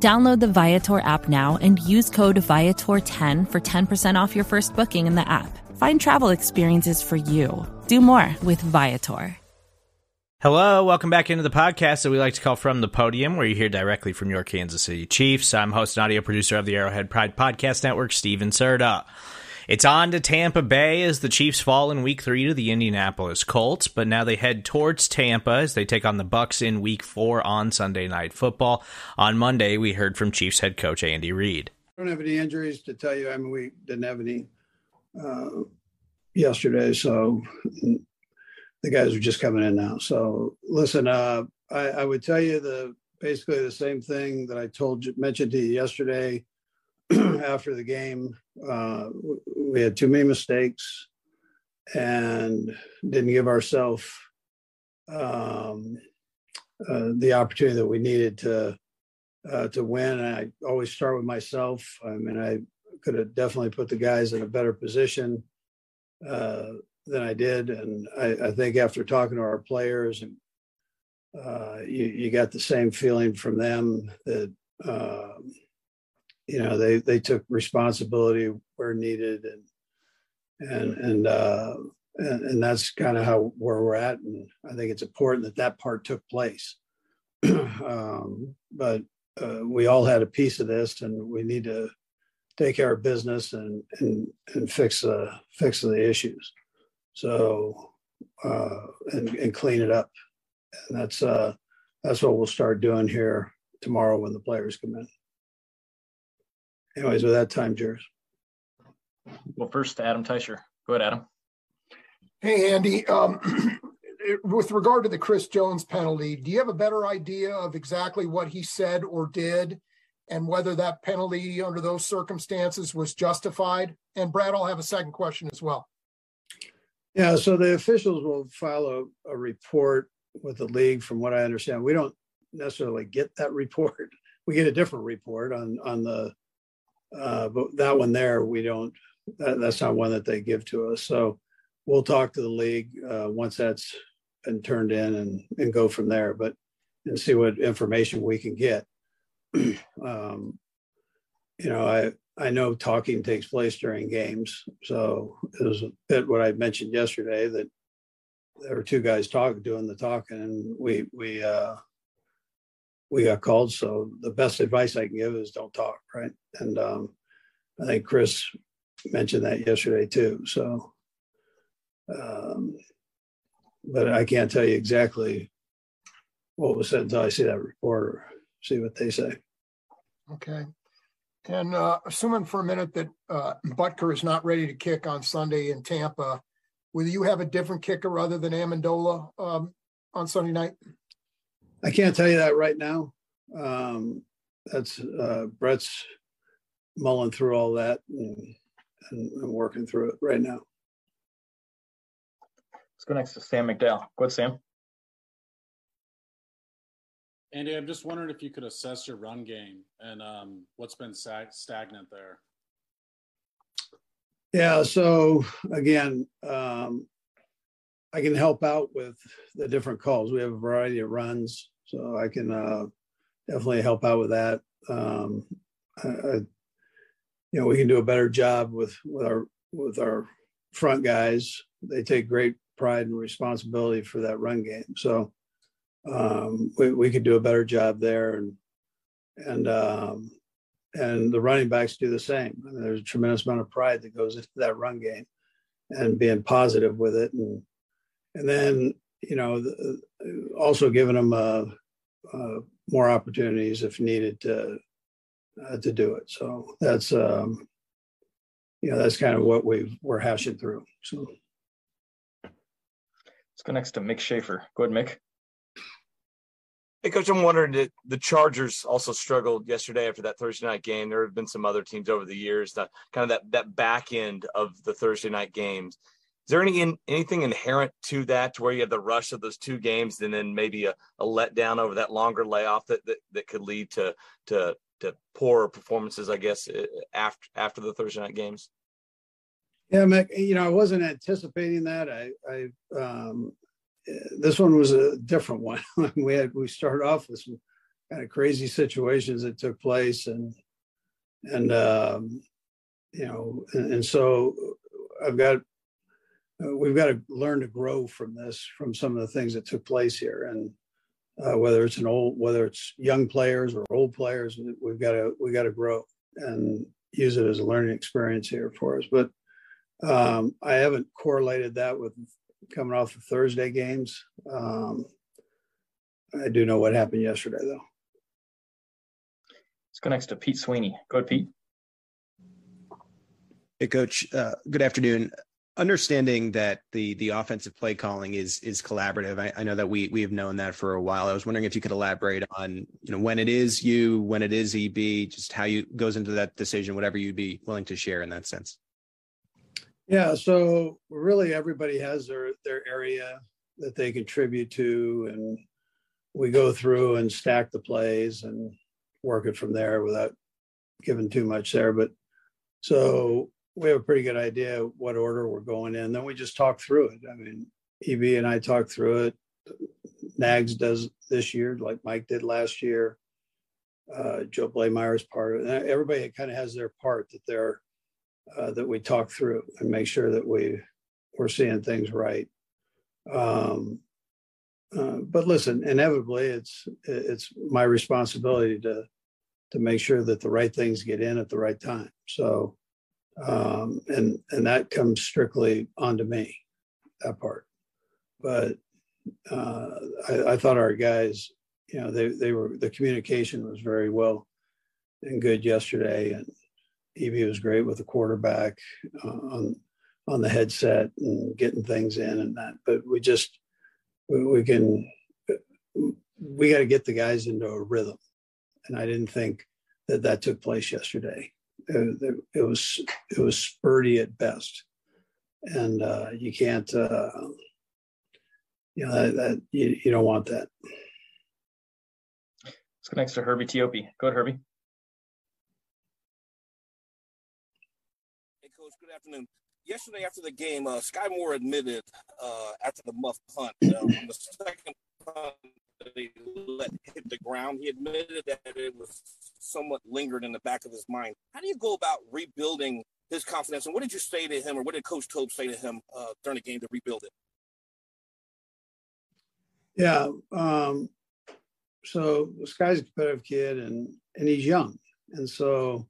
Download the Viator app now and use code Viator10 for 10% off your first booking in the app. Find travel experiences for you. Do more with Viator. Hello, welcome back into the podcast that we like to call From the Podium, where you hear directly from your Kansas City Chiefs. I'm host and audio producer of the Arrowhead Pride Podcast Network, Steven Serta. It's on to Tampa Bay as the Chiefs fall in Week Three to the Indianapolis Colts, but now they head towards Tampa as they take on the Bucs in Week Four on Sunday Night Football. On Monday, we heard from Chiefs head coach Andy Reid. I don't have any injuries to tell you. I mean, we didn't have any uh, yesterday, so the guys are just coming in now. So listen, uh, I, I, would tell you the basically the same thing that I told you mentioned to you yesterday after the game. Uh, we had too many mistakes and didn't give ourselves um, uh, the opportunity that we needed to uh, to win. And I always start with myself. I mean, I could have definitely put the guys in a better position. Uh, than I did. And I, I think after talking to our players, and uh, you, you got the same feeling from them that uh, you know they they took responsibility where needed, and and and uh, and, and that's kind of how where we're at. And I think it's important that that part took place. um, but uh, we all had a piece of this, and we need to take care of business and and and fix the fix the issues. So uh, and and clean it up, and that's uh, that's what we'll start doing here tomorrow when the players come in. Anyways, with that time, Jers. Well, first, Adam Teicher. Go ahead, Adam. Hey, Andy. Um, with regard to the Chris Jones penalty, do you have a better idea of exactly what he said or did and whether that penalty under those circumstances was justified? And Brad, I'll have a second question as well. Yeah, so the officials will file a, a report with the league. From what I understand, we don't necessarily get that report. We get a different report on on the, uh, but that one there we don't. That, that's not one that they give to us. So we'll talk to the league uh, once that's been turned in and and go from there. But and see what information we can get. um, you know, I I know talking takes place during games. So it was a bit what I mentioned yesterday that there were two guys talking, doing the talking, and we we uh, we got called. So the best advice I can give is don't talk, right? And um, I think Chris mentioned that yesterday too. So, um, but I can't tell you exactly what was said until I see that report or see what they say. Okay. And uh, assuming for a minute that uh, Butker is not ready to kick on Sunday in Tampa, will you have a different kicker other than Ammendola um, on Sunday night? I can't tell you that right now. Um, that's uh, Brett's mulling through all that and, and, and, working through it right now. Let's go next to Sam McDowell. Go ahead, Sam. Andy, I'm just wondering if you could assess your run game and um, what's been sag- stagnant there. Yeah. So again, um, I can help out with the different calls. We have a variety of runs, so I can uh, definitely help out with that. Um, I, I, you know, we can do a better job with with our with our front guys. They take great pride and responsibility for that run game. So um, we, we could do a better job there and and um, and the running backs do the same. I mean, there's a tremendous amount of pride that goes into that run game and being positive with it and and then you know the, also giving them uh, uh, more opportunities if needed to uh, to do it. So that's um, you know that's kind of what we we're hashing through. So let's go next to Mick Schaefer. Go ahead, Mick. Hey, coach, I'm wondering that the Chargers also struggled yesterday after that Thursday night game. There have been some other teams over the years that kind of that that back end of the Thursday night games. Is there any anything inherent to that, to where you have the rush of those two games, and then maybe a, a letdown over that longer layoff that, that that could lead to to to poorer performances, I guess, after after the Thursday night games? Yeah, Mick, you know, I wasn't anticipating that. I, I um, this one was a different one. we had we started off with some kind of crazy situations that took place, and and um, you know, and, and so I've got uh, we've got to learn to grow from this, from some of the things that took place here, and uh, whether it's an old, whether it's young players or old players, we've got to we got to grow and use it as a learning experience here for us. But um, I haven't correlated that with coming off the Thursday games. Um, I do know what happened yesterday, though. Let's go next to Pete Sweeney. Go ahead, Pete. Hey, Coach. Uh, good afternoon. Understanding that the the offensive play calling is is collaborative. I, I, know that we we have known that for a while. I was wondering if you could elaborate on you know when it is you, when it is EB, just how you goes into that decision, whatever you'd be willing to share in that sense. Yeah, so really everybody has their their area that they contribute to, and we go through and stack the plays and work it from there without giving too much there. But so we have a pretty good idea what order we're going in. Then we just talk through it. I mean, EB and I talk through it. Nags does this year, like Mike did last year. Uh, Joe Bleymaier's part of it. Everybody kind of has their part that they're uh, that we talk through and make sure that we we're seeing things right. Um, uh, but listen, inevitably, it's it's my responsibility to to make sure that the right things get in at the right time. So, um, and and that comes strictly onto me, that part. But uh, I, I thought our guys, you know, they they were the communication was very well and good yesterday, and EB was great with the quarterback uh, on on the headset and getting things in and that. But we just we, we can we got to get the guys into a rhythm, and I didn't think that that took place yesterday. It, it was it was spurty at best, and uh, you can't uh, you know that, that you, you don't want that. Let's go next to Herbie Teope. Go ahead, Herbie. Hey, Coach. Good afternoon. Yesterday after the game, uh, Skyy Moore admitted uh, after the muff punt, uh, the second punt he let hit the ground, he admitted that it was somewhat lingered in the back of his mind. How do you go about rebuilding his confidence? And what did you say to him, or what did Coach Toub say to him uh, during the game to rebuild it? Yeah. Um, so Skyy's a competitive kid, and and he's young, and so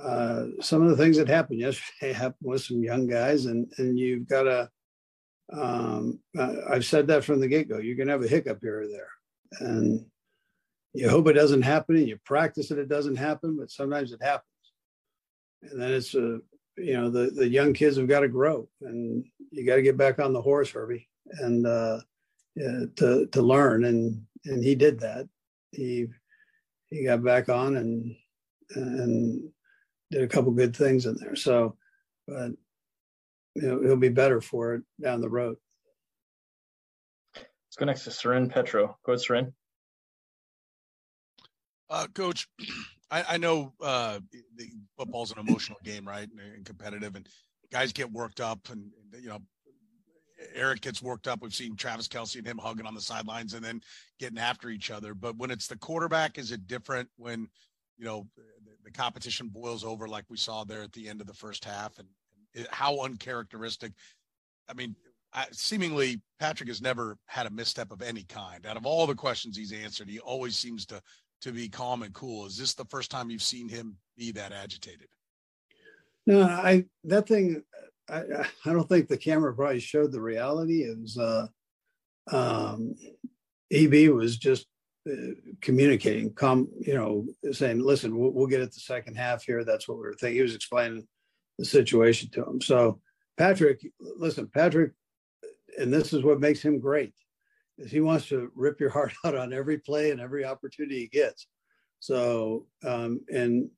uh, some of the things that happened yesterday happened with some young guys, and and you've got to. Um, I've said that from the get go. You're going to have a hiccup here or there, and you hope it doesn't happen. And you practice it; it doesn't happen, but sometimes it happens. And then it's a, you know, the the young kids have got to grow, and you got to get back on the horse, Herbie, and uh, yeah, to to learn. And and he did that. He he got back on and and did a couple good things in there. So, but you know, he'll be better for it down the road. Let's go next to Soren Petro. Go ahead, Soren. Uh, Coach, I, I know uh, the football's an emotional game, right, and, and, competitive, and guys get worked up, and you know, Eric gets worked up. We've seen Travis Kelce and him hugging on the sidelines, and then getting after each other. But when it's the quarterback, is it different when you know the competition boils over like we saw there at the end of the first half and, and how uncharacteristic i mean I, seemingly patrick has never had a misstep of any kind out of all the questions he's answered he always seems to to be calm and cool is this the first time you've seen him be that agitated no i that thing i i don't think the camera probably showed the reality it was uh um eb was just communicating, come, you know, saying, listen, we'll, we'll, get it the second half here. That's what we were thinking. He was explaining the situation to him. So Patrick, listen, Patrick, and this is what makes him great. is he wants to rip your heart out on every play and every opportunity he gets. So, um, and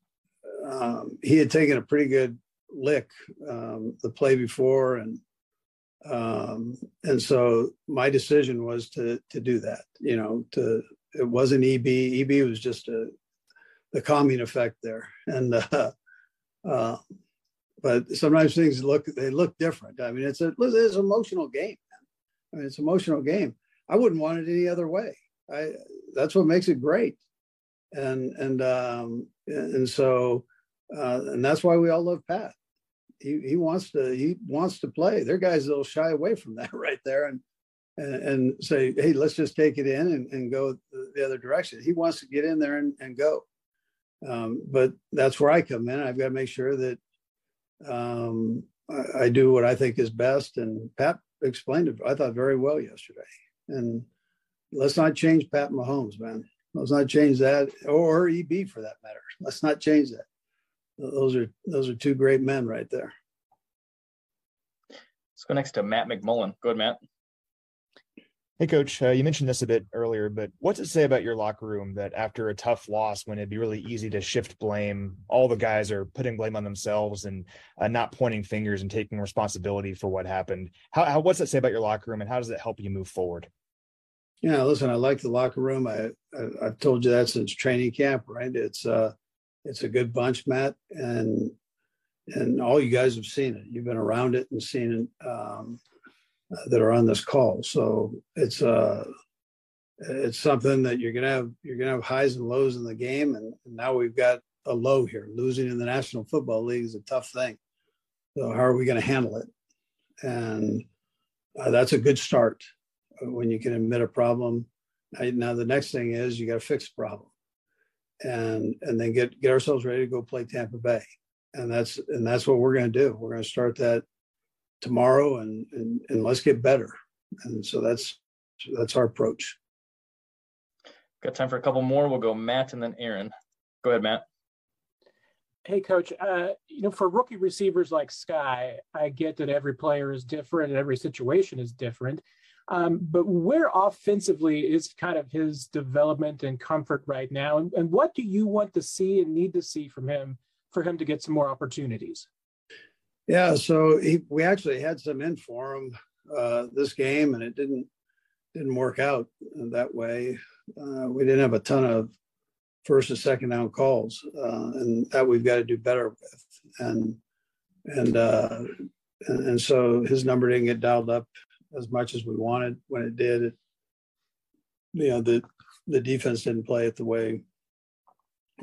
um, he had taken a pretty good lick um, the play before, and um, and so my decision was to to do that. You know, to it wasn't EB. EB was just a the calming effect there, and uh, uh, but sometimes things look they look different. I mean, it's a it's an emotional game. I mean, it's an emotional game. I wouldn't want it any other way. I that's what makes it great, and and um, and so uh, and that's why we all love Pat. He he wants to he wants to play. There are guys that'll shy away from that right there and and, and say, hey, let's just take it in and, and go the other direction. He wants to get in there and, and go. Um, but that's where I come in. I've got to make sure that um, I, I, do what I think is best. And Pat explained it, I thought, very well yesterday. And let's not change Pat Mahomes, man. Let's not change that, or EB for that matter. Let's not change that. Those are those are two great men right there. Let's go next to Matt McMullen. Go ahead, Matt. Hey, coach, uh, you mentioned this a bit earlier, but what's it say about your locker room that after a tough loss, when it'd be really easy to shift blame, all the guys are putting blame on themselves and uh, not pointing fingers and taking responsibility for what happened? How, how, what's that say about your locker room and how does it help you move forward? Yeah, listen, I like the locker room. I, I have told you that since training camp, right? It's uh, it's a good bunch, Matt, and and all you guys have seen it. You've been around it and seen it. Um, that are on this call. So it's uh it's something that you're gonna have you're gonna have highs and lows in the game, and, and now we've got a low here. Losing in the National Football League is a tough thing. So how are we going to handle it? And uh, that's a good start uh, when you can admit a problem. Now the next thing is you got to fix the problem, and and then get get ourselves ready to go play Tampa Bay, and that's and that's what we're going to do. We're going to start that tomorrow and, and and let's get better. And so that's that's our approach. Got time for a couple more. We'll go matt and then aaron. Go ahead matt. Hey coach. Uh, you know for rookie receivers like Skyy i get that every player is different and every situation is different. Um, but where offensively is kind of his development and comfort right now? And, and what do you want to see and need to see from him for him to get some more opportunities yeah, so he, we actually had some in for him uh, this game, and it didn't didn't work out that way. Uh, we didn't have a ton of first and second down calls, uh, and that we've got to do better with. And and, uh, and and so his number didn't get dialed up as much as we wanted. When it did, it, you know the the defense didn't play it the way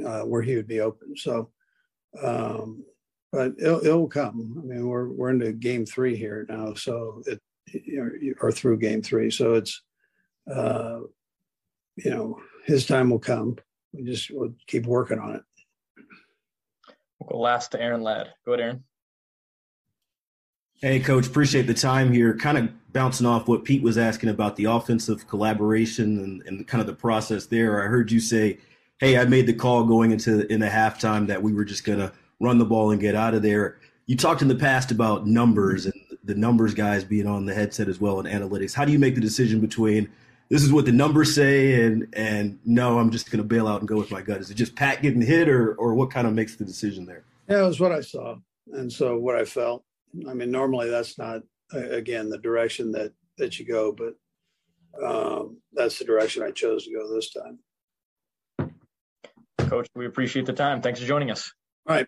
uh, where he would be open. So. Um, but it'll, it'll come. I mean, we're we're into game three here now, so it or through game three, so it's uh, you know his time will come. We just will keep working on it. We'll go last to Aaron Ladd. Go ahead, Aaron. Hey, coach, appreciate the time here. Kind of bouncing off what Pete was asking about the offensive collaboration and, and kind of the process there. I heard you say, "Hey, I made the call going into in the halftime that we were just gonna." Run the ball and get out of there. You talked in the past about numbers and the numbers guys being on the headset as well and analytics. How do you make the decision between this is what the numbers say and and no, I'm just going to bail out and go with my gut? Is it just Pat getting hit or or what kind of makes the decision there? Yeah, it was what I saw and so what I felt. I mean, normally that's not again the direction that that you go, but um, that's the direction I chose to go this time. Coach, we appreciate the time. Thanks for joining us. All right.